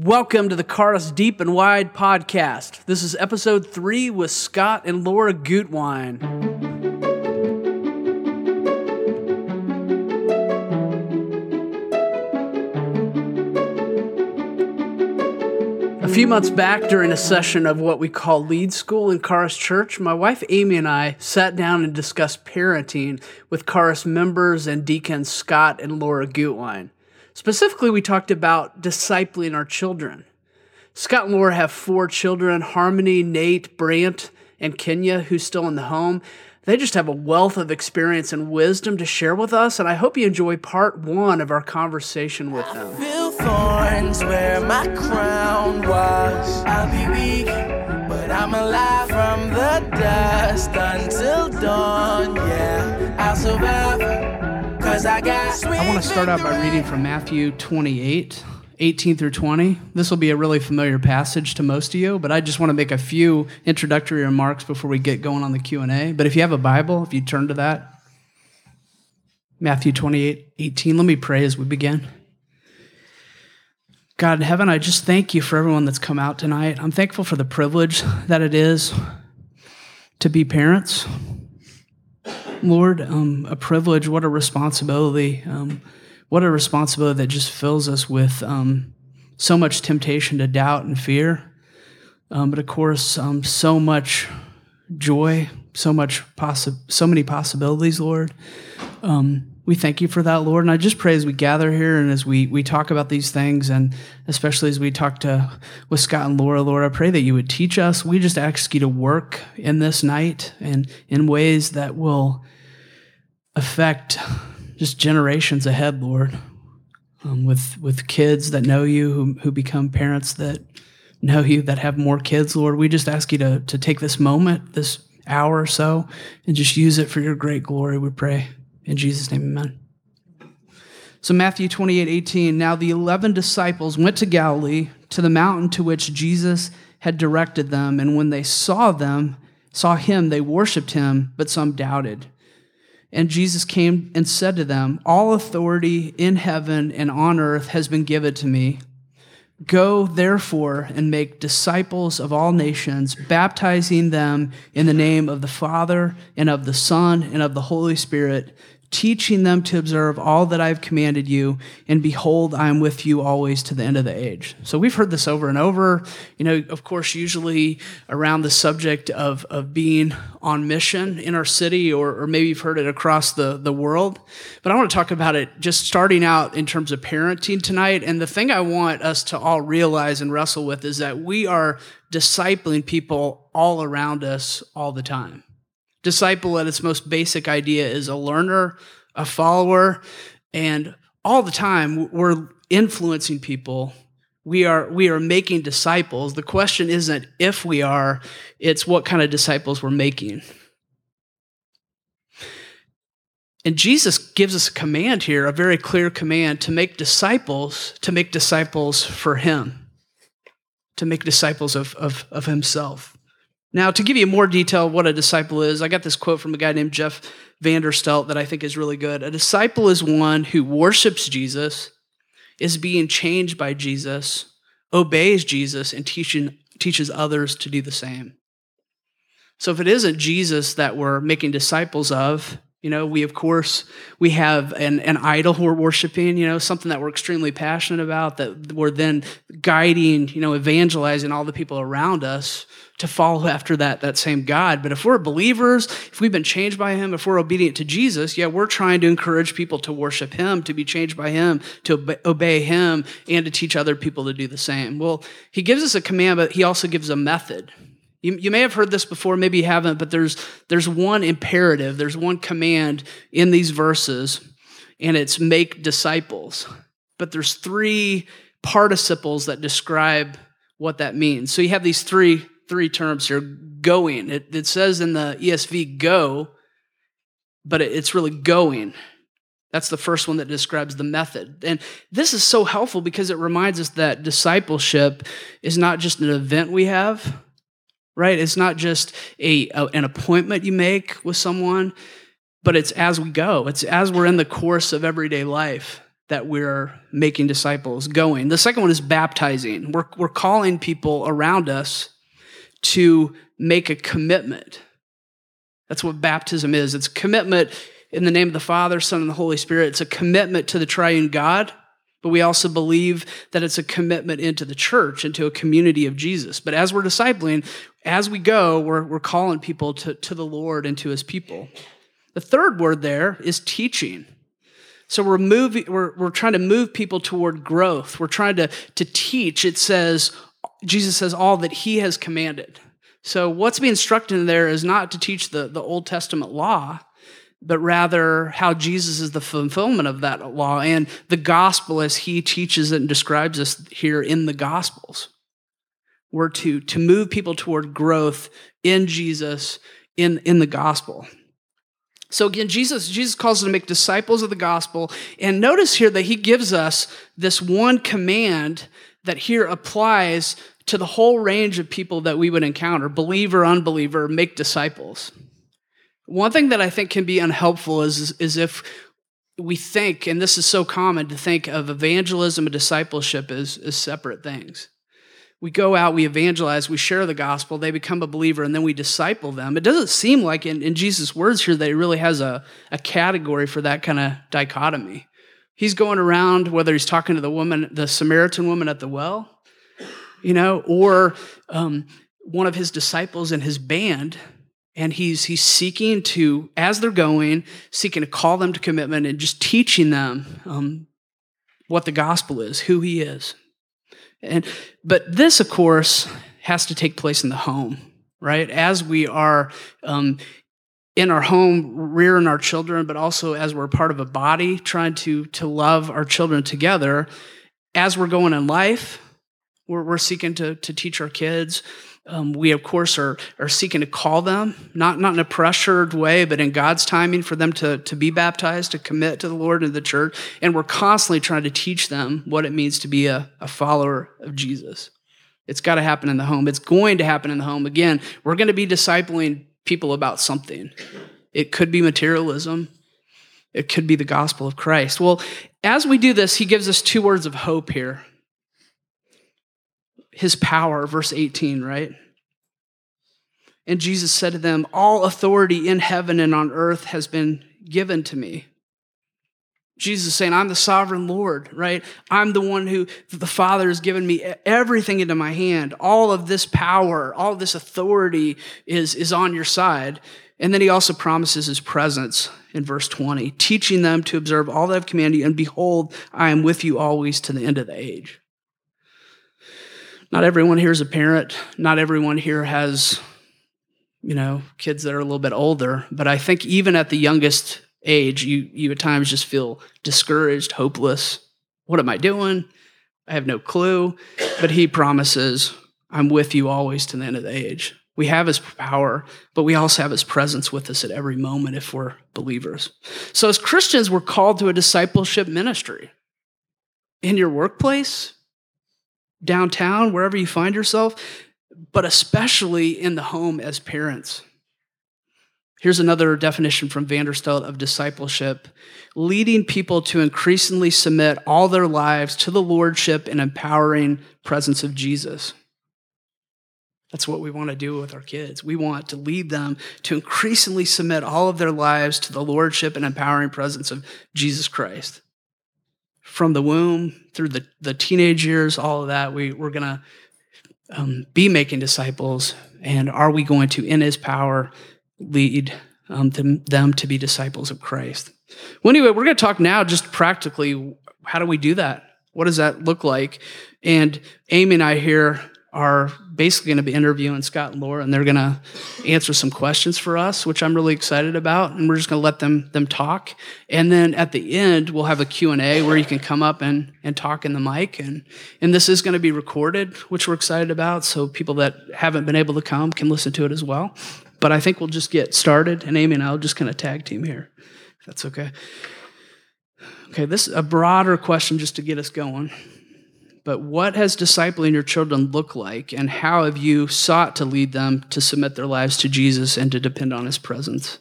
Welcome to the Caris Deep and Wide podcast. This is episode three with Scott and Laura Gutwine. A few months back, during a session of what we call Lead School in Caris Church, my wife Amy and I sat down and discussed parenting with Caris members and deacons Scott and Laura Gutwine. Specifically, we talked about discipling our children. Scott and Laura have four children Harmony, Nate, Brant, and Kenya, who's still in the home. They just have a wealth of experience and wisdom to share with us, and I hope you enjoy part one of our conversation with them. I'm alive from the dust until dawn. Yeah, I'll survive. I want to start out by reading from Matthew 28, 18 through 20. This will be a really familiar passage to most of you, but I just want to make a few introductory remarks before we get going on the Q&A. But if you have a Bible, if you turn to that, Matthew 28, 18, let me pray as we begin. God in heaven, I just thank you for everyone that's come out tonight. I'm thankful for the privilege that it is to be parents. Lord, um, a privilege, what a responsibility. Um, what a responsibility that just fills us with um, so much temptation to doubt and fear. Um, but of course, um, so much joy, so much possi- so many possibilities, Lord. Um, we thank you for that, Lord. And I just pray as we gather here and as we we talk about these things, and especially as we talk to with Scott and Laura, Lord, I pray that you would teach us. We just ask you to work in this night and in ways that will affect just generations ahead, Lord. Um, with with kids that know you, who who become parents that know you, that have more kids, Lord. We just ask you to to take this moment, this hour or so, and just use it for your great glory. We pray in Jesus' name, Amen. So Matthew 28, 18. Now the eleven disciples went to Galilee, to the mountain to which Jesus had directed them, and when they saw them, saw him, they worshipped him, but some doubted. And Jesus came and said to them, All authority in heaven and on earth has been given to me. Go, therefore, and make disciples of all nations, baptizing them in the name of the Father, and of the Son, and of the Holy Spirit, teaching them to observe all that I've commanded you. And behold, I am with you always to the end of the age. So we've heard this over and over. You know, of course, usually around the subject of, of being on mission in our city, or, or maybe you've heard it across the, the world. But I want to talk about it just starting out in terms of parenting tonight. And the thing I want us to all realize and wrestle with is that we are discipling people all around us all the time. Disciple, at its most basic idea, is a learner, a follower, and all the time we're influencing people. We are, we are making disciples. The question isn't if we are, it's what kind of disciples we're making. And Jesus gives us a command here, a very clear command to make disciples, to make disciples for Him, to make disciples of, of, of Himself. Now, to give you more detail what a disciple is, I got this quote from a guy named Jeff Vanderstelt that I think is really good. A disciple is one who worships Jesus, is being changed by Jesus, obeys Jesus, and teaching, teaches others to do the same. So if it isn't Jesus that we're making disciples of, you know, we of course we have an, an idol we're worshiping, you know, something that we're extremely passionate about, that we're then guiding, you know, evangelizing all the people around us to follow after that, that same God. But if we're believers, if we've been changed by Him, if we're obedient to Jesus, yeah, we're trying to encourage people to worship Him, to be changed by Him, to obey Him, and to teach other people to do the same. Well, He gives us a command, but He also gives a method. You, you may have heard this before, maybe you haven't, but there's, there's one imperative, there's one command in these verses, and it's make disciples. But there's three participles that describe what that means. So you have these three, three terms here going. It, it says in the ESV go, but it, it's really going. That's the first one that describes the method. And this is so helpful because it reminds us that discipleship is not just an event we have right? It's not just a, a, an appointment you make with someone, but it's as we go. It's as we're in the course of everyday life that we're making disciples, going. The second one is baptizing. We're, we're calling people around us to make a commitment. That's what baptism is. It's commitment in the name of the Father, Son, and the Holy Spirit. It's a commitment to the triune God, but we also believe that it's a commitment into the church, into a community of Jesus. But as we're discipling, as we go, we're, we're calling people to, to the Lord and to his people. The third word there is teaching. So we're moving, we're, we're trying to move people toward growth. We're trying to, to teach. It says, Jesus says, all that he has commanded. So what's being instructed in there is not to teach the, the Old Testament law, but rather how Jesus is the fulfillment of that law and the gospel as he teaches it and describes us here in the gospels. We're to, to move people toward growth in Jesus, in, in the gospel. So again, Jesus, Jesus calls us to make disciples of the gospel. And notice here that he gives us this one command that here applies to the whole range of people that we would encounter, believer, unbeliever, make disciples. One thing that I think can be unhelpful is, is if we think, and this is so common to think of evangelism and discipleship as, as separate things we go out, we evangelize, we share the gospel, they become a believer, and then we disciple them. It doesn't seem like in, in Jesus' words here that he really has a, a category for that kind of dichotomy. He's going around, whether he's talking to the woman, the Samaritan woman at the well, you know, or um, one of his disciples in his band, and he's he's seeking to, as they're going, seeking to call them to commitment and just teaching them um, what the gospel is, who he is. And but this, of course, has to take place in the home, right? As we are um, in our home, rearing our children, but also as we're part of a body, trying to to love our children together. As we're going in life, we're, we're seeking to to teach our kids um, we, of course, are, are seeking to call them, not, not in a pressured way, but in God's timing for them to, to be baptized, to commit to the Lord and the church. And we're constantly trying to teach them what it means to be a, a follower of Jesus. It's got to happen in the home. It's going to happen in the home. Again, we're going to be discipling people about something. It could be materialism, it could be the gospel of Christ. Well, as we do this, he gives us two words of hope here his power, verse 18, right? And Jesus said to them, All authority in heaven and on earth has been given to me. Jesus is saying, I'm the sovereign Lord, right? I'm the one who the Father has given me everything into my hand. All of this power, all this authority is, is on your side. And then he also promises his presence in verse 20, teaching them to observe all that I've commanded you, and behold, I am with you always to the end of the age. Not everyone here is a parent. Not everyone here has, you know, kids that are a little bit older. But I think even at the youngest age, you, you at times just feel discouraged, hopeless. What am I doing? I have no clue. But he promises, I'm with you always to the end of the age. We have his power, but we also have his presence with us at every moment if we're believers. So, as Christians, we're called to a discipleship ministry. In your workplace, downtown, wherever you find yourself, but especially in the home as parents. Here's another definition from Vanderstelt of discipleship leading people to increasingly submit all their lives to the lordship and empowering presence of Jesus. That's what we want to do with our kids. We want to lead them to increasingly submit all of their lives to the lordship and empowering presence of Jesus Christ from the womb through the, the teenage years, all of that, we, we're going to um, be making disciples. And are we going to, in his power, lead um, them, them to be disciples of Christ? Well, anyway, we're going to talk now just practically how do we do that? What does that look like? And Amy and I here are basically going to be interviewing Scott and Laura, and they're going to answer some questions for us, which I'm really excited about. And we're just going to let them them talk. And then at the end, we'll have a Q&A where you can come up and, and talk in the mic. And, and this is going to be recorded, which we're excited about. So people that haven't been able to come can listen to it as well. But I think we'll just get started, and Amy and I will just kind of tag team here, if that's okay. Okay, this is a broader question just to get us going. But what has discipling your children look like, and how have you sought to lead them to submit their lives to Jesus and to depend on his presence?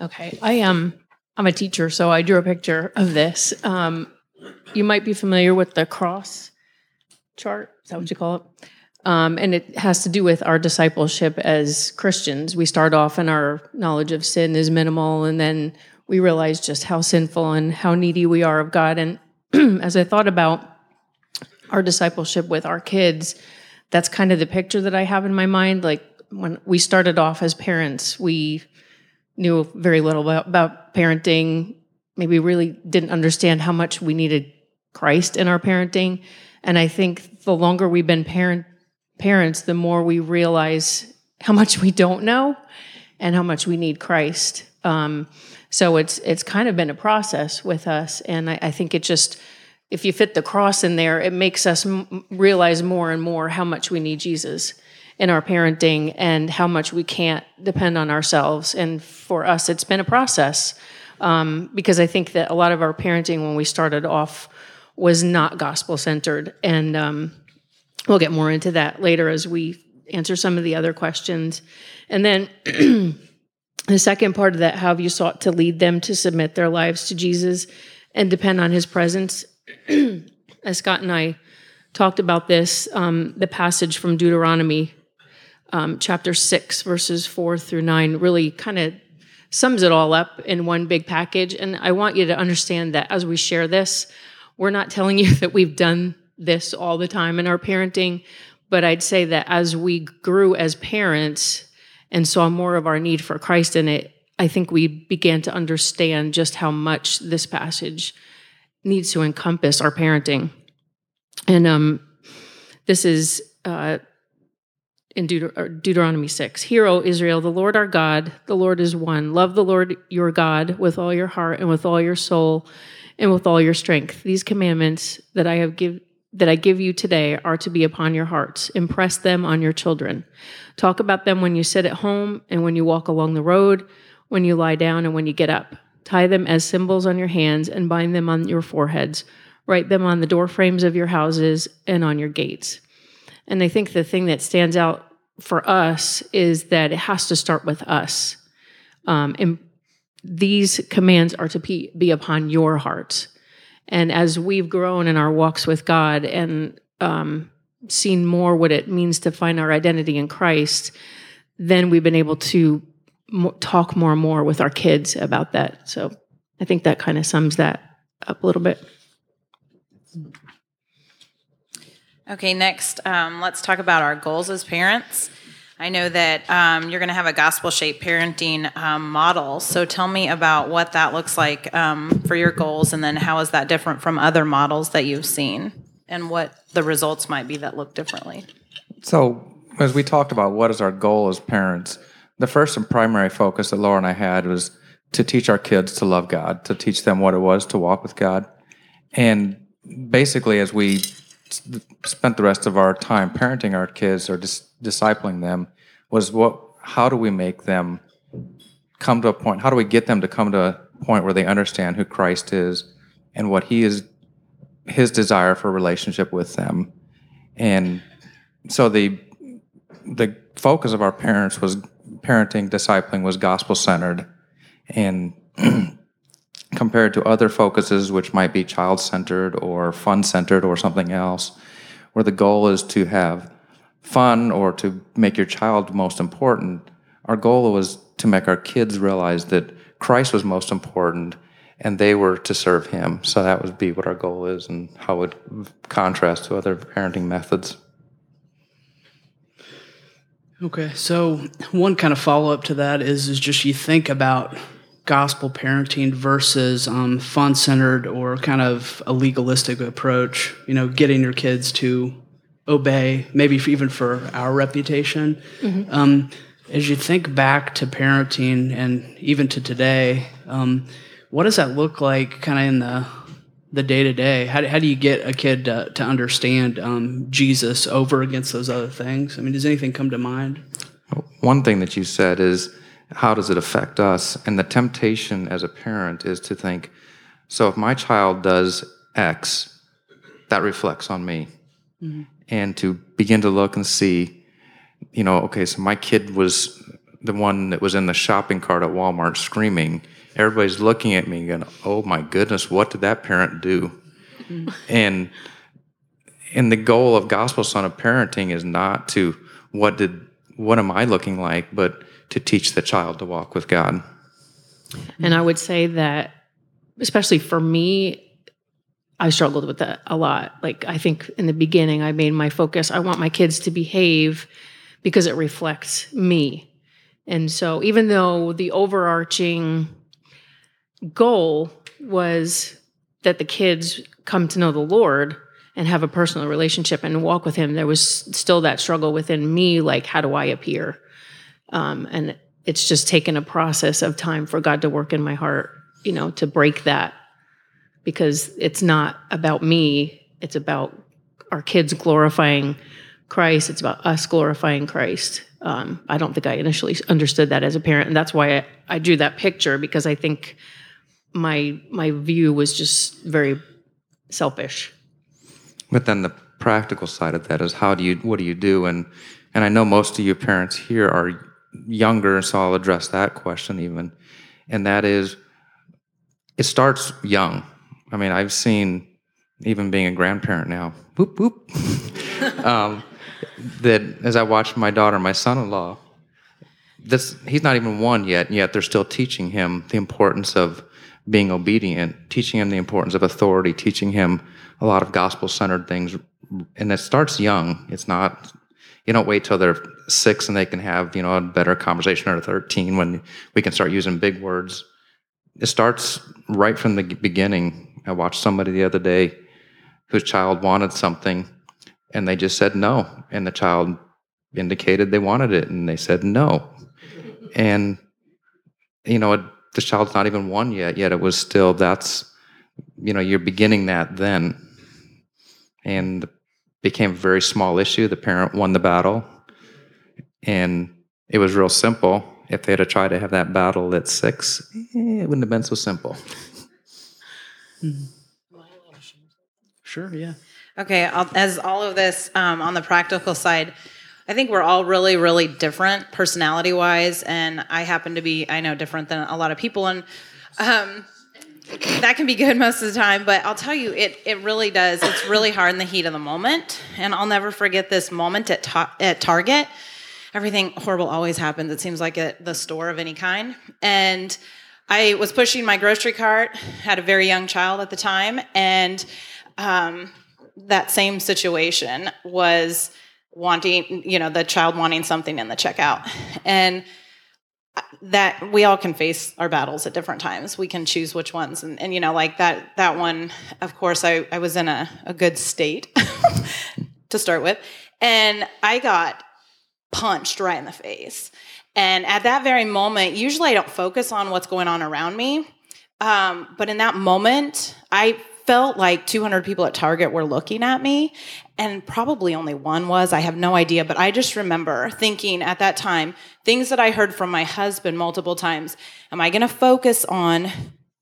Okay, I am. I'm a teacher, so I drew a picture of this. Um, you might be familiar with the cross chart. Is that what you call it? Um, and it has to do with our discipleship as Christians. We start off and our knowledge of sin is minimal, and then we realize just how sinful and how needy we are of God. And as I thought about our discipleship with our kids, that's kind of the picture that I have in my mind. Like when we started off as parents, we knew very little about, about parenting, maybe really didn't understand how much we needed Christ in our parenting. And I think the longer we've been parent parents, the more we realize how much we don't know and how much we need Christ. Um, so it's it's kind of been a process with us, and I, I think it just if you fit the cross in there, it makes us m- realize more and more how much we need Jesus in our parenting and how much we can't depend on ourselves. And for us, it's been a process um, because I think that a lot of our parenting when we started off was not gospel centered. And um, we'll get more into that later as we answer some of the other questions. And then the second part of that, how have you sought to lead them to submit their lives to Jesus and depend on his presence? as Scott and I talked about this, um, the passage from Deuteronomy um, chapter 6, verses 4 through 9, really kind of sums it all up in one big package. And I want you to understand that as we share this, we're not telling you that we've done this all the time in our parenting, but I'd say that as we grew as parents and saw more of our need for Christ in it, I think we began to understand just how much this passage needs to encompass our parenting. And um, this is uh, in Deut- Deuteronomy 6. Hear, O Israel, the Lord our God, the Lord is one. Love the Lord your God with all your heart and with all your soul and with all your strength. These commandments that I have give that I give you today are to be upon your hearts. Impress them on your children. Talk about them when you sit at home and when you walk along the road, when you lie down and when you get up. Tie them as symbols on your hands and bind them on your foreheads. Write them on the door frames of your houses and on your gates. And I think the thing that stands out for us is that it has to start with us. Um, and these commands are to be, be upon your hearts. And as we've grown in our walks with God and um, seen more what it means to find our identity in Christ, then we've been able to talk more and more with our kids about that. So I think that kind of sums that up a little bit. Okay, next, um, let's talk about our goals as parents. I know that um, you're going to have a gospel shaped parenting um, model. So tell me about what that looks like um, for your goals, and then how is that different from other models that you've seen, and what the results might be that look differently. So, as we talked about what is our goal as parents, the first and primary focus that Laura and I had was to teach our kids to love God, to teach them what it was to walk with God. And basically, as we spent the rest of our time parenting our kids or dis- discipling them was what how do we make them come to a point how do we get them to come to a point where they understand who Christ is and what he is his desire for relationship with them? And so the the focus of our parents was parenting discipling was gospel centered and compared to other focuses, which might be child centered or fun centered or something else, where the goal is to have fun or to make your child most important. Our goal was to make our kids realize that Christ was most important and they were to serve him. So that would be what our goal is and how it would contrast to other parenting methods. Okay, so one kind of follow up to that is is just you think about gospel parenting versus um, fun centered or kind of a legalistic approach. You know, getting your kids to obey, maybe even for our reputation. Mm-hmm. Um, as you think back to parenting and even to today, um, what does that look like, kind of in the the day to day? How do you get a kid to, to understand um, Jesus over against those other things? I mean, does anything come to mind? One thing that you said is how does it affect us? And the temptation as a parent is to think, so if my child does X, that reflects on me. Mm-hmm. And to begin to look and see, you know, okay, so my kid was the one that was in the shopping cart at Walmart screaming, everybody's looking at me going, "Oh my goodness, what did that parent do?" And and the goal of gospel son of parenting is not to what did what am I looking like, but to teach the child to walk with God. And I would say that, especially for me, I struggled with that a lot. Like, I think in the beginning, I made my focus, I want my kids to behave because it reflects me. And so, even though the overarching goal was that the kids come to know the Lord and have a personal relationship and walk with Him, there was still that struggle within me like, how do I appear? Um, and it's just taken a process of time for God to work in my heart, you know, to break that. Because it's not about me, it's about our kids glorifying Christ, it's about us glorifying Christ. Um, I don't think I initially understood that as a parent, and that's why I, I drew that picture because I think my my view was just very selfish. But then the practical side of that is how do you what do you do? And and I know most of you parents here are younger, so I'll address that question even. And that is it starts young. I mean, I've seen even being a grandparent now, boop boop. um, that as I watch my daughter, my son-in-law, this he's not even one yet, yet they're still teaching him the importance of being obedient, teaching him the importance of authority, teaching him a lot of gospel-centered things, and it starts young. It's not you don't wait till they're six and they can have you know a better conversation or 13 when we can start using big words. It starts right from the beginning. I watched somebody the other day whose child wanted something and they just said no and the child indicated they wanted it and they said no. And you know the child's not even one yet yet it was still that's you know you're beginning that then. And became a very small issue. The parent won the battle, and it was real simple. If they had tried to have that battle at six, eh, it wouldn't have been so simple. Sure, yeah. Okay, I'll- as all of this um, on the practical side, I think we're all really, really different personality wise, and I happen to be, I know, different than a lot of people, and um, that can be good most of the time. But I'll tell you, it it really does. It's really hard in the heat of the moment, and I'll never forget this moment at ta- at Target. Everything horrible always happens. It seems like at the store of any kind, and I was pushing my grocery cart. Had a very young child at the time, and um, that same situation was wanting, you know, the child wanting something in the checkout. And that we all can face our battles at different times. We can choose which ones. And, and you know, like that that one, of course, I, I was in a, a good state to start with. And I got punched right in the face. And at that very moment, usually I don't focus on what's going on around me. Um, but in that moment, I felt like 200 people at Target were looking at me, and probably only one was. I have no idea, but I just remember thinking at that time things that I heard from my husband multiple times. Am I going to focus on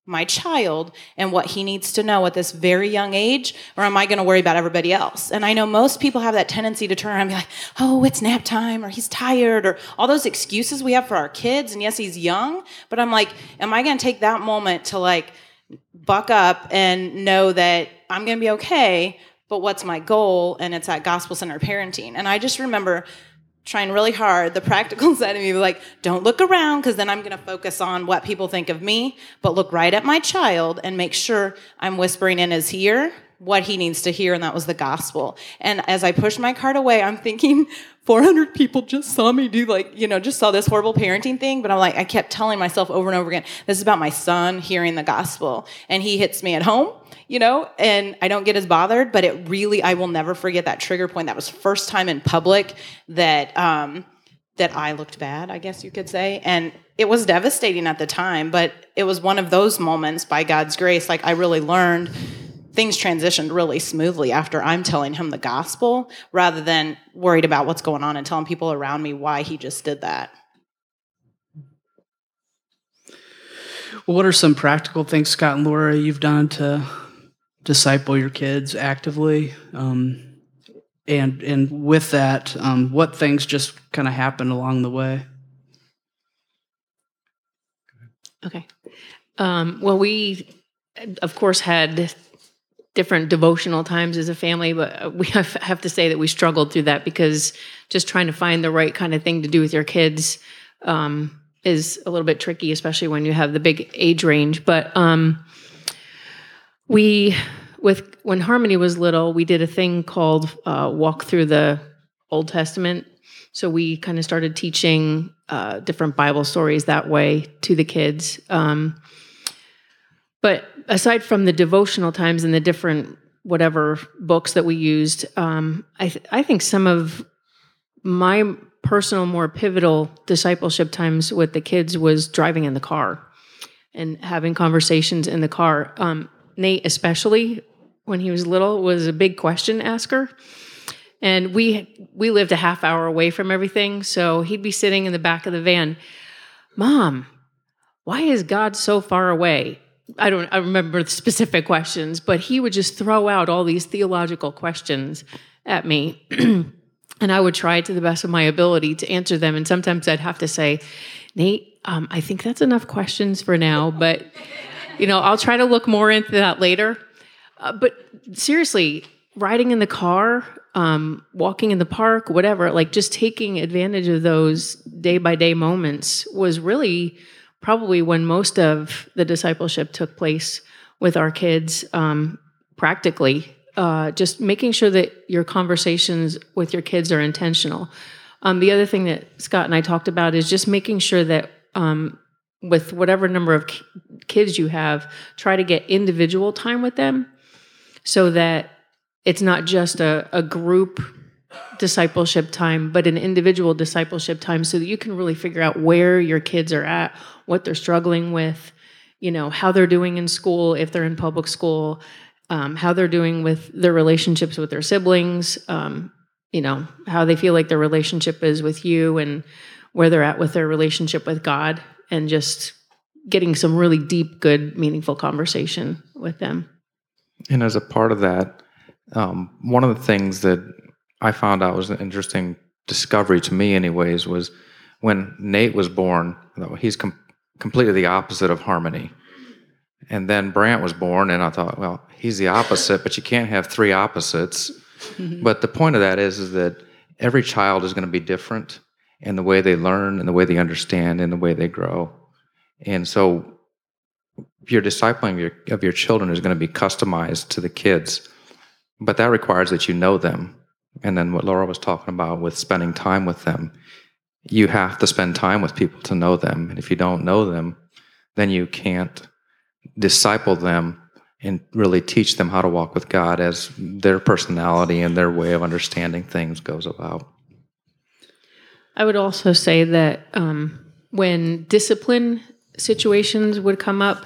my child and what he needs to know at this very young age, or am I going to worry about everybody else? And I know most people have that tendency to turn around and be like, oh, it's nap time, or he's tired, or all those excuses we have for our kids. And yes, he's young, but I'm like, am I going to take that moment to like, buck up and know that I'm going to be okay, but what's my goal? And it's that gospel centered parenting. And I just remember trying really hard, the practical side of me like, don't look around because then I'm going to focus on what people think of me, but look right at my child and make sure I'm whispering in his ear what he needs to hear, and that was the gospel. And as I pushed my cart away, I'm thinking, 400 people just saw me do like, you know, just saw this horrible parenting thing. But I'm like, I kept telling myself over and over again, this is about my son hearing the gospel. And he hits me at home, you know, and I don't get as bothered, but it really, I will never forget that trigger point. That was first time in public that, um, that I looked bad, I guess you could say. And it was devastating at the time, but it was one of those moments by God's grace. Like I really learned things transitioned really smoothly after I'm telling him the gospel rather than worried about what's going on and telling people around me why he just did that. Well, what are some practical things, Scott and Laura, you've done to disciple your kids actively? Um, and and with that, um, what things just kind of happened along the way? Okay. Um, well, we, of course, had different devotional times as a family, but we have, have to say that we struggled through that because just trying to find the right kind of thing to do with your kids um, is a little bit tricky, especially when you have the big age range. But um, we, with when Harmony was little, we did a thing called uh, walk through the Old Testament. So we kind of started teaching uh, different Bible stories that way to the kids. Um, but aside from the devotional times and the different whatever books that we used, um, I, th- I think some of my personal, more pivotal discipleship times with the kids was driving in the car and having conversations in the car. Um, Nate, especially when he was little, was a big question asker. And we we lived a half hour away from everything, so he'd be sitting in the back of the van. Mom, why is God so far away? I don't I remember the specific questions, but he would just throw out all these theological questions at me. and I would try to the best of my ability to answer them. And sometimes I'd have to say, Nate, um, I think that's enough questions for now, but you know, I'll try to look more into that later. Uh, but seriously, riding in the car, um, walking in the park, whatever, like just taking advantage of those day by day moments was really probably when most of the discipleship took place with our kids um, practically. Uh, just making sure that your conversations with your kids are intentional. Um, the other thing that Scott and I talked about is just making sure that um, with whatever number of kids you have, try to get individual time with them so that it's not just a, a group discipleship time, but an individual discipleship time so that you can really figure out where your kids are at, what they're struggling with, you know, how they're doing in school, if they're in public school, um, how they're doing with their relationships with their siblings, um, you know, how they feel like their relationship is with you and where they're at with their relationship with God, and just getting some really deep, good, meaningful conversation with them. And as a part of that, um, one of the things that I found out was an interesting discovery to me, anyways, was when Nate was born. He's com- completely the opposite of Harmony. And then Brant was born, and I thought, well, he's the opposite, but you can't have three opposites. Mm-hmm. But the point of that is, is that every child is going to be different in the way they learn, in the way they understand, in the way they grow. And so your discipling of your, of your children is going to be customized to the kids, but that requires that you know them. And then what Laura was talking about with spending time with them, you have to spend time with people to know them. And if you don't know them, then you can't disciple them and really teach them how to walk with God as their personality and their way of understanding things goes about. I would also say that um, when discipline situations would come up,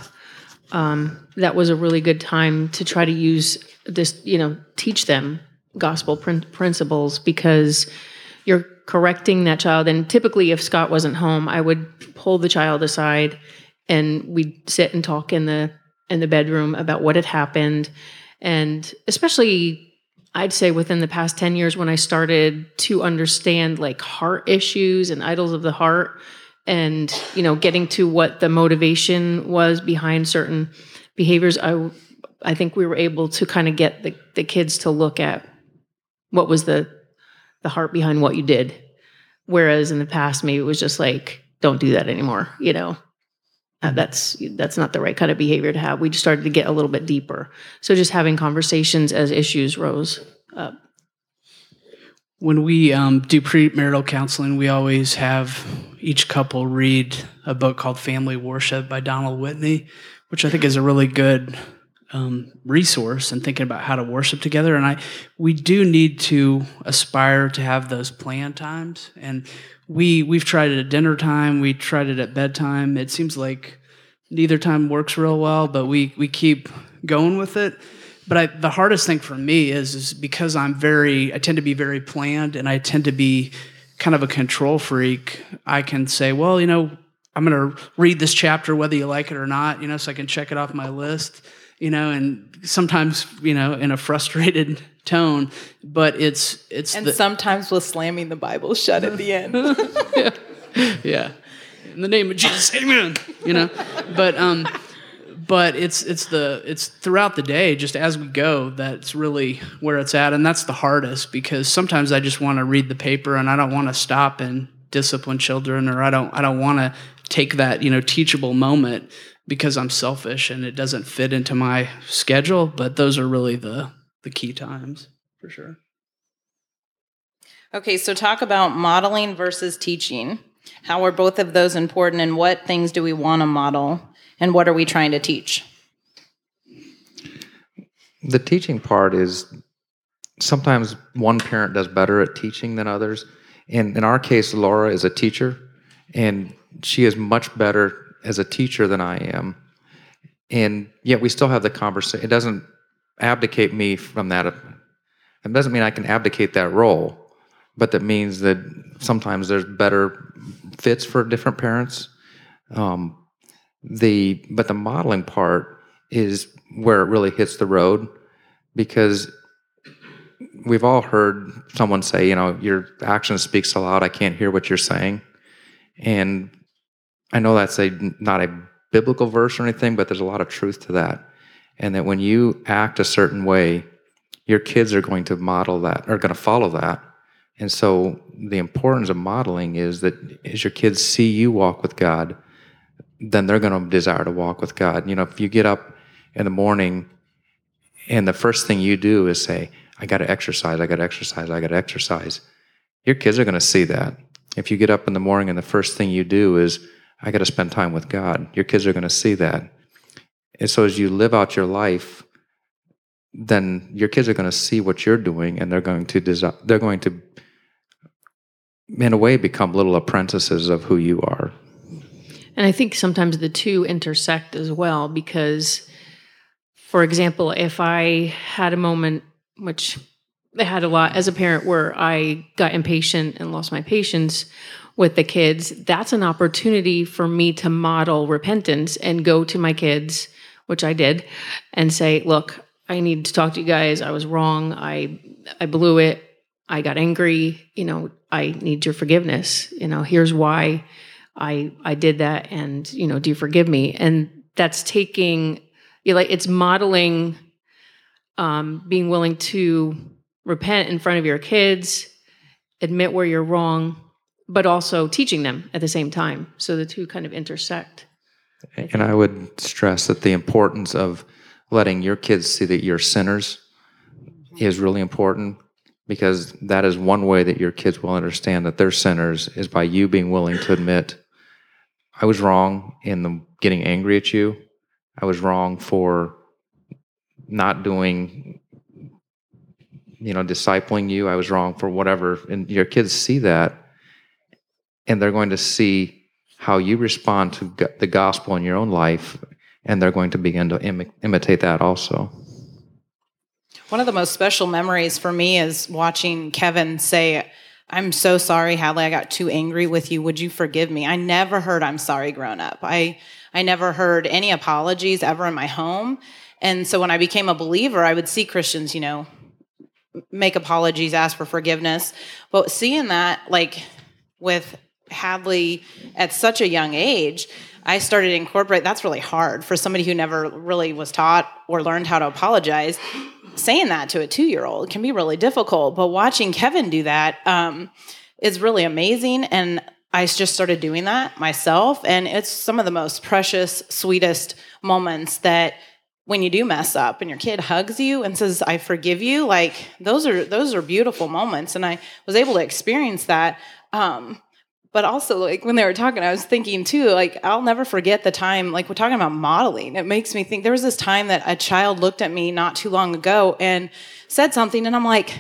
um, that was a really good time to try to use this, you know, teach them gospel prin- principles because you're correcting that child. And typically, if Scott wasn't home, I would pull the child aside and we'd sit and talk in the in the bedroom about what had happened, and especially. I'd say within the past 10 years, when I started to understand like heart issues and idols of the heart, and you know getting to what the motivation was behind certain behaviors i i think we were able to kind of get the, the kids to look at what was the the heart behind what you did. Whereas in the past maybe it was just like don't do that anymore you know? Uh, that's that's not the right kind of behavior to have. We just started to get a little bit deeper. So just having conversations as issues rose up. When we um, do premarital counseling, we always have each couple read a book called Family Worship by Donald Whitney, which I think is a really good um, resource and thinking about how to worship together. And I, we do need to aspire to have those plan times. And we we've tried it at dinner time, we tried it at bedtime. It seems like neither time works real well, but we we keep going with it but I, the hardest thing for me is, is because I'm very, I tend to be very planned and I tend to be kind of a control freak. I can say, well, you know, I'm going to read this chapter whether you like it or not, you know, so I can check it off my list, you know, and sometimes, you know, in a frustrated tone, but it's, it's, and the, sometimes with slamming the Bible shut at the end. yeah. yeah. In the name of Jesus, amen. You know, but, um, but it's it's the it's throughout the day just as we go that's really where it's at and that's the hardest because sometimes i just want to read the paper and i don't want to stop and discipline children or i don't i don't want to take that you know teachable moment because i'm selfish and it doesn't fit into my schedule but those are really the the key times for sure Okay, so talk about modeling versus teaching. How are both of those important, and what things do we want to model, and what are we trying to teach? The teaching part is sometimes one parent does better at teaching than others. And in our case, Laura is a teacher, and she is much better as a teacher than I am. And yet we still have the conversation. It doesn't abdicate me from that. It doesn't mean I can abdicate that role but that means that sometimes there's better fits for different parents. Um, the but the modeling part is where it really hits the road because we've all heard someone say, you know, your action speaks so loud, I can't hear what you're saying. And I know that's a not a biblical verse or anything, but there's a lot of truth to that. And that when you act a certain way, your kids are going to model that, are going to follow that. And so the importance of modeling is that as your kids see you walk with God, then they're going to desire to walk with God. You know, if you get up in the morning and the first thing you do is say, I got to exercise, I got to exercise, I got to exercise, your kids are going to see that. If you get up in the morning and the first thing you do is, I got to spend time with God, your kids are going to see that. And so as you live out your life, then your kids are going to see what you're doing and they're going to desire, they're going to in a way become little apprentices of who you are. And I think sometimes the two intersect as well because, for example, if I had a moment, which I had a lot as a parent, where I got impatient and lost my patience with the kids, that's an opportunity for me to model repentance and go to my kids, which I did, and say, look, I need to talk to you guys. I was wrong. I I blew it. I got angry. You know, I need your forgiveness. You know, here's why I I did that, and you know, do you forgive me? And that's taking, you know, like it's modeling, um, being willing to repent in front of your kids, admit where you're wrong, but also teaching them at the same time. So the two kind of intersect. And I would stress that the importance of letting your kids see that you're sinners is really important because that is one way that your kids will understand that they're sinners is by you being willing to admit I was wrong in the getting angry at you. I was wrong for not doing you know discipling you. I was wrong for whatever and your kids see that and they're going to see how you respond to the gospel in your own life and they're going to begin to Im- imitate that also. One of the most special memories for me is watching Kevin say, I'm so sorry, Hadley. I got too angry with you. Would you forgive me? I never heard I'm sorry grown up. I, I never heard any apologies ever in my home. And so when I became a believer, I would see Christians, you know, make apologies, ask for forgiveness. But seeing that, like with Hadley at such a young age, I started to incorporate that's really hard for somebody who never really was taught or learned how to apologize saying that to a two year old can be really difficult. But watching Kevin do that um, is really amazing. And I just started doing that myself. And it's some of the most precious, sweetest moments that when you do mess up and your kid hugs you and says i forgive you like those are those are beautiful moments and i was able to experience that um, but also like when they were talking i was thinking too like i'll never forget the time like we're talking about modeling. It makes me think there was this time that a child looked at me not too long ago and said something and i'm like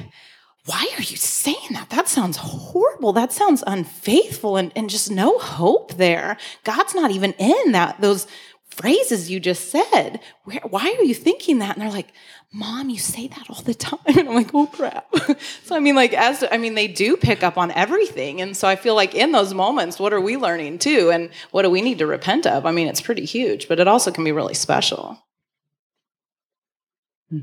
why are you saying that? That sounds horrible. That sounds unfaithful and, and just no hope there. God's not even in that those phrases you just said. Where, why are you thinking that? And they're like mom you say that all the time. And i'm like oh crap. So i mean like as i mean they do pick up on everything. And so i feel like in those moments what are we learning too? And what do we need to repent of? I mean it's pretty huge but it also can be really special. Hmm.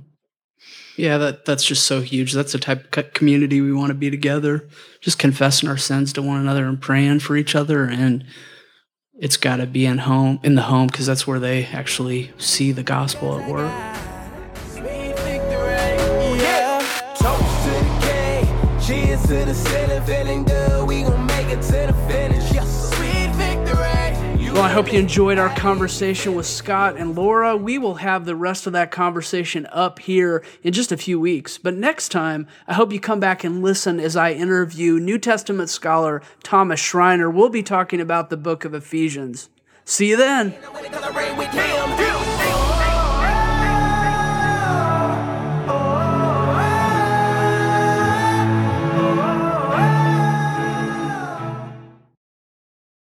yeah that that's just so huge. That's the type of community we want to be together. Just confessing our sins to one another and praying for each other and it's got to be in home in the home because that's where they actually see the gospel at work. Well, I hope you enjoyed our conversation with Scott and Laura. We will have the rest of that conversation up here in just a few weeks. But next time, I hope you come back and listen as I interview New Testament scholar Thomas Schreiner. We'll be talking about the book of Ephesians. See you then.